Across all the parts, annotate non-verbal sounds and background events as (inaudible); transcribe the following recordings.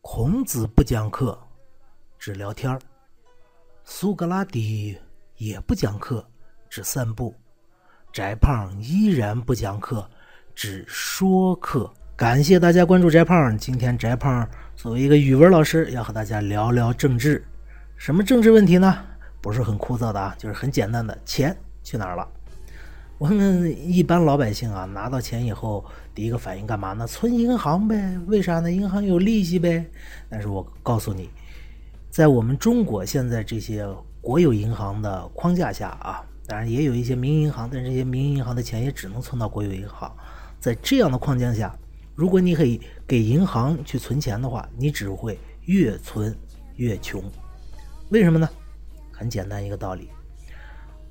孔子不讲课，只聊天儿；苏格拉底也不讲课，只散步；翟胖依然不讲课，只说课。感谢大家关注翟胖。今天翟胖作为一个语文老师，要和大家聊聊政治。什么政治问题呢？不是很枯燥的啊，就是很简单的，钱去哪儿了？我们一般老百姓啊，拿到钱以后，第一个反应干嘛呢？存银行呗。为啥呢？银行有利息呗。但是我告诉你，在我们中国现在这些国有银行的框架下啊，当然也有一些民营银行，但这些民营银行的钱也只能存到国有银行。在这样的框架下，如果你可以给银行去存钱的话，你只会越存越穷。为什么呢？很简单一个道理。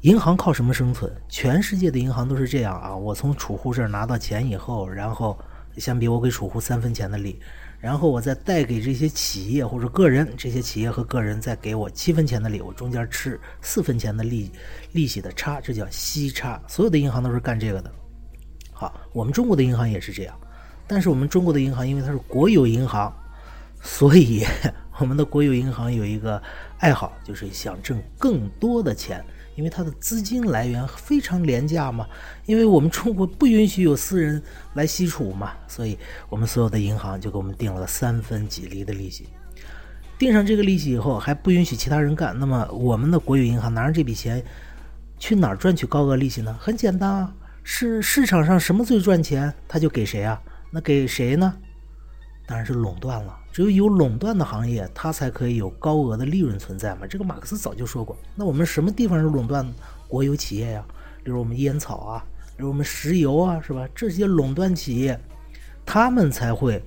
银行靠什么生存？全世界的银行都是这样啊！我从储户这儿拿到钱以后，然后相比我给储户三分钱的利，然后我再贷给这些企业或者个人，这些企业和个人再给我七分钱的利，我中间吃四分钱的利利息的差，这叫息差。所有的银行都是干这个的。好，我们中国的银行也是这样，但是我们中国的银行因为它是国有银行，所以 (laughs) 我们的国有银行有一个爱好，就是想挣更多的钱。因为它的资金来源非常廉价嘛，因为我们中国不允许有私人来吸储嘛，所以我们所有的银行就给我们定了三分几厘的利息。定上这个利息以后，还不允许其他人干，那么我们的国有银行拿着这笔钱去哪儿赚取高额利息呢？很简单啊，是市场上什么最赚钱，他就给谁啊？那给谁呢？当然是垄断了。只有有垄断的行业，它才可以有高额的利润存在嘛。这个马克思早就说过。那我们什么地方是垄断国有企业呀？比如我们烟草啊，比如我们石油啊，是吧？这些垄断企业，他们才会，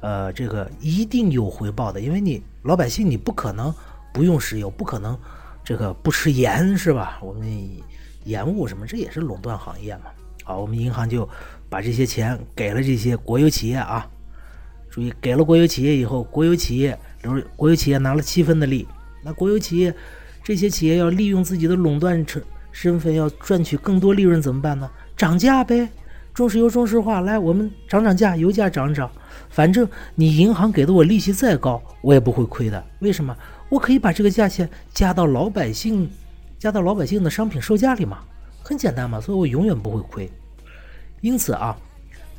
呃，这个一定有回报的。因为你老百姓，你不可能不用石油，不可能这个不吃盐，是吧？我们盐务什么，这也是垄断行业嘛。好，我们银行就把这些钱给了这些国有企业啊。注意，给了国有企业以后，国有企业，比如国有企业拿了七分的利，那国有企业这些企业要利用自己的垄断成身份，要赚取更多利润怎么办呢？涨价呗，中石油、中石化，来，我们涨涨价，油价涨涨，反正你银行给的我利息再高，我也不会亏的。为什么？我可以把这个价钱加到老百姓，加到老百姓的商品售价里嘛，很简单嘛，所以我永远不会亏。因此啊。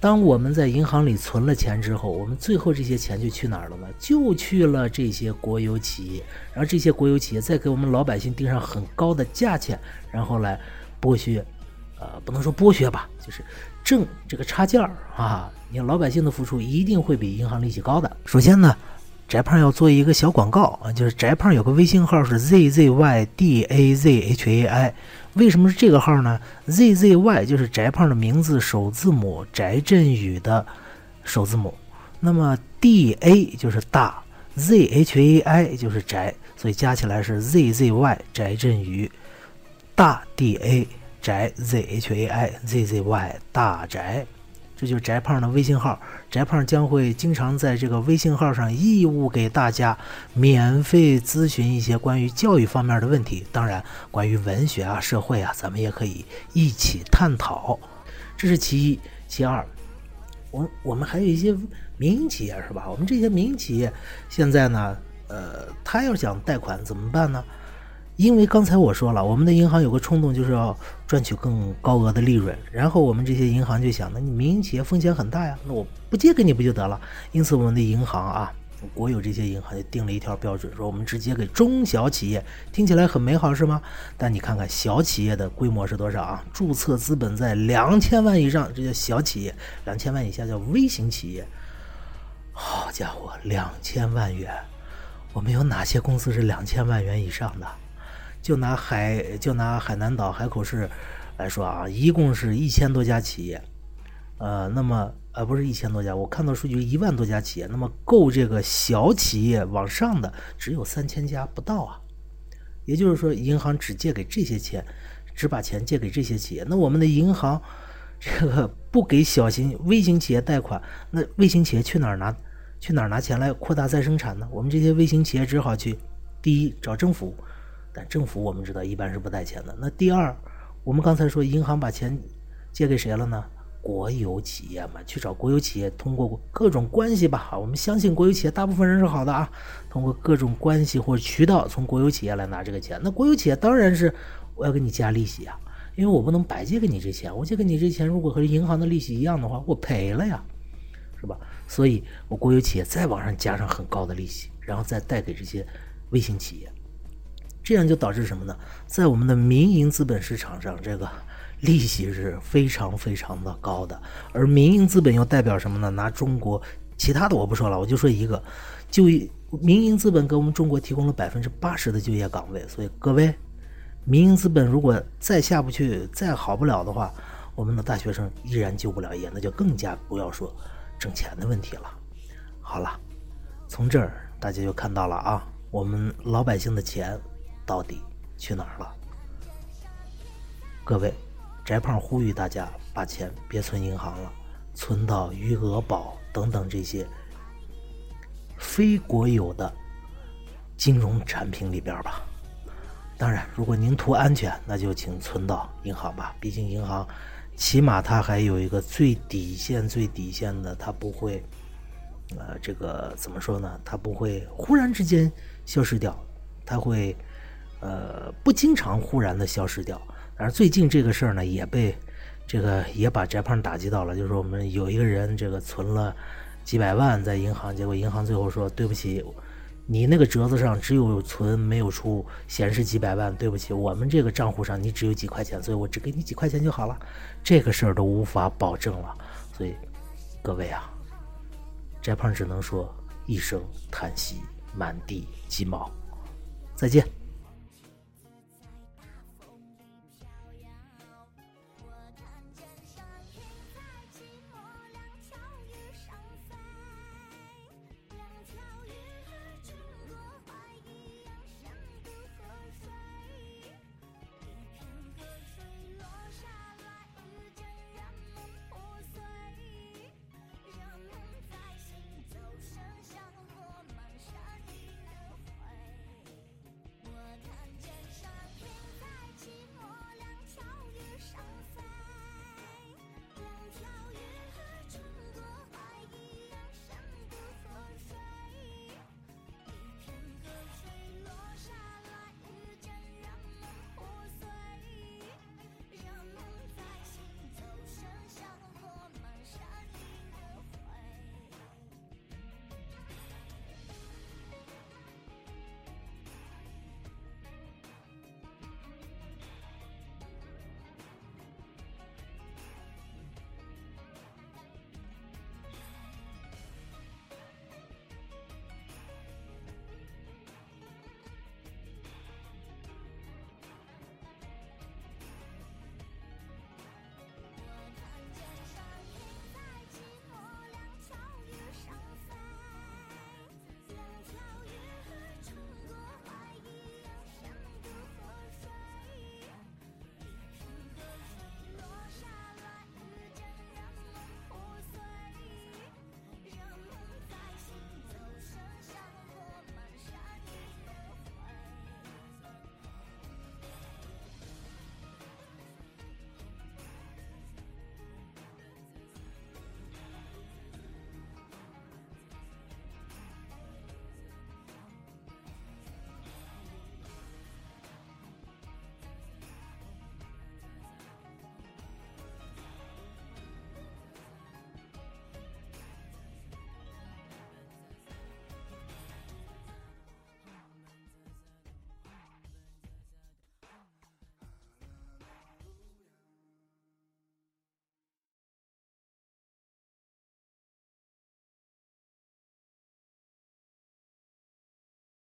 当我们在银行里存了钱之后，我们最后这些钱就去哪儿了呢？就去了这些国有企业，然后这些国有企业再给我们老百姓定上很高的价钱，然后来剥削，呃，不能说剥削吧，就是挣这个差价儿啊！你老百姓的付出一定会比银行利息高的。首先呢，翟胖要做一个小广告啊，就是翟胖有个微信号是 zzydazhai。为什么是这个号呢？ZZY 就是翟胖的名字首字母，翟振宇的首字母。那么 DA 就是大，ZHAI 就是翟，所以加起来是 ZZY 翟振宇，大 DA 翟 ZHAI ZZY 大翟。这就是翟胖的微信号，翟胖将会经常在这个微信号上义务给大家免费咨询一些关于教育方面的问题，当然关于文学啊、社会啊，咱们也可以一起探讨。这是其一，其二，我我们还有一些民营企业是吧？我们这些民营企业现在呢，呃，他要想贷款怎么办呢？因为刚才我说了，我们的银行有个冲动，就是要赚取更高额的利润。然后我们这些银行就想，那你民营企业风险很大呀，那我不借给你不就得了？因此，我们的银行啊，国有这些银行就定了一条标准，说我们只借给中小企业。听起来很美好，是吗？但你看看小企业的规模是多少啊？注册资本在两千万以上，这叫小企业；两千万以下叫微型企业。好家伙，两千万元，我们有哪些公司是两千万元以上的？就拿海就拿海南岛海口市来说啊，一共是一千多家企业，呃，那么呃不是一千多家，我看到数据一万多家企业，那么够这个小企业往上的只有三千家不到啊，也就是说银行只借给这些钱，只把钱借给这些企业，那我们的银行这个不给小型微型企业贷款，那微型企业去哪儿拿去哪儿拿钱来扩大再生产呢？我们这些微型企业只好去第一找政府。但政府我们知道一般是不贷钱的。那第二，我们刚才说银行把钱借给谁了呢？国有企业嘛，去找国有企业，通过各种关系吧，我们相信国有企业大部分人是好的啊，通过各种关系或者渠道从国有企业来拿这个钱。那国有企业当然是我要给你加利息啊，因为我不能白借给你这钱，我借给你这钱如果和银行的利息一样的话，我赔了呀，是吧？所以我国有企业再往上加上很高的利息，然后再贷给这些微型企业，这样就导致什么呢？在我们的民营资本市场上，这个。利息是非常非常的高的，而民营资本又代表什么呢？拿中国其他的我不说了，我就说一个，就民营资本给我们中国提供了百分之八十的就业岗位，所以各位，民营资本如果再下不去、再好不了的话，我们的大学生依然就不了业，那就更加不要说挣钱的问题了。好了，从这儿大家就看到了啊，我们老百姓的钱到底去哪儿了？各位。翟胖呼吁大家把钱别存银行了，存到余额宝等等这些非国有的金融产品里边吧。当然，如果您图安全，那就请存到银行吧。毕竟银行起码它还有一个最底线、最底线的，它不会呃，这个怎么说呢？它不会忽然之间消失掉，它会呃不经常忽然的消失掉。而最近这个事儿呢，也被这个也把翟胖打击到了。就是说，我们有一个人这个存了几百万在银行，结果银行最后说：“对不起，你那个折子上只有存没有出，显示几百万。对不起，我们这个账户上你只有几块钱，所以我只给你几块钱就好了。”这个事儿都无法保证了，所以各位啊，翟胖只能说一声叹息，满地鸡毛。再见。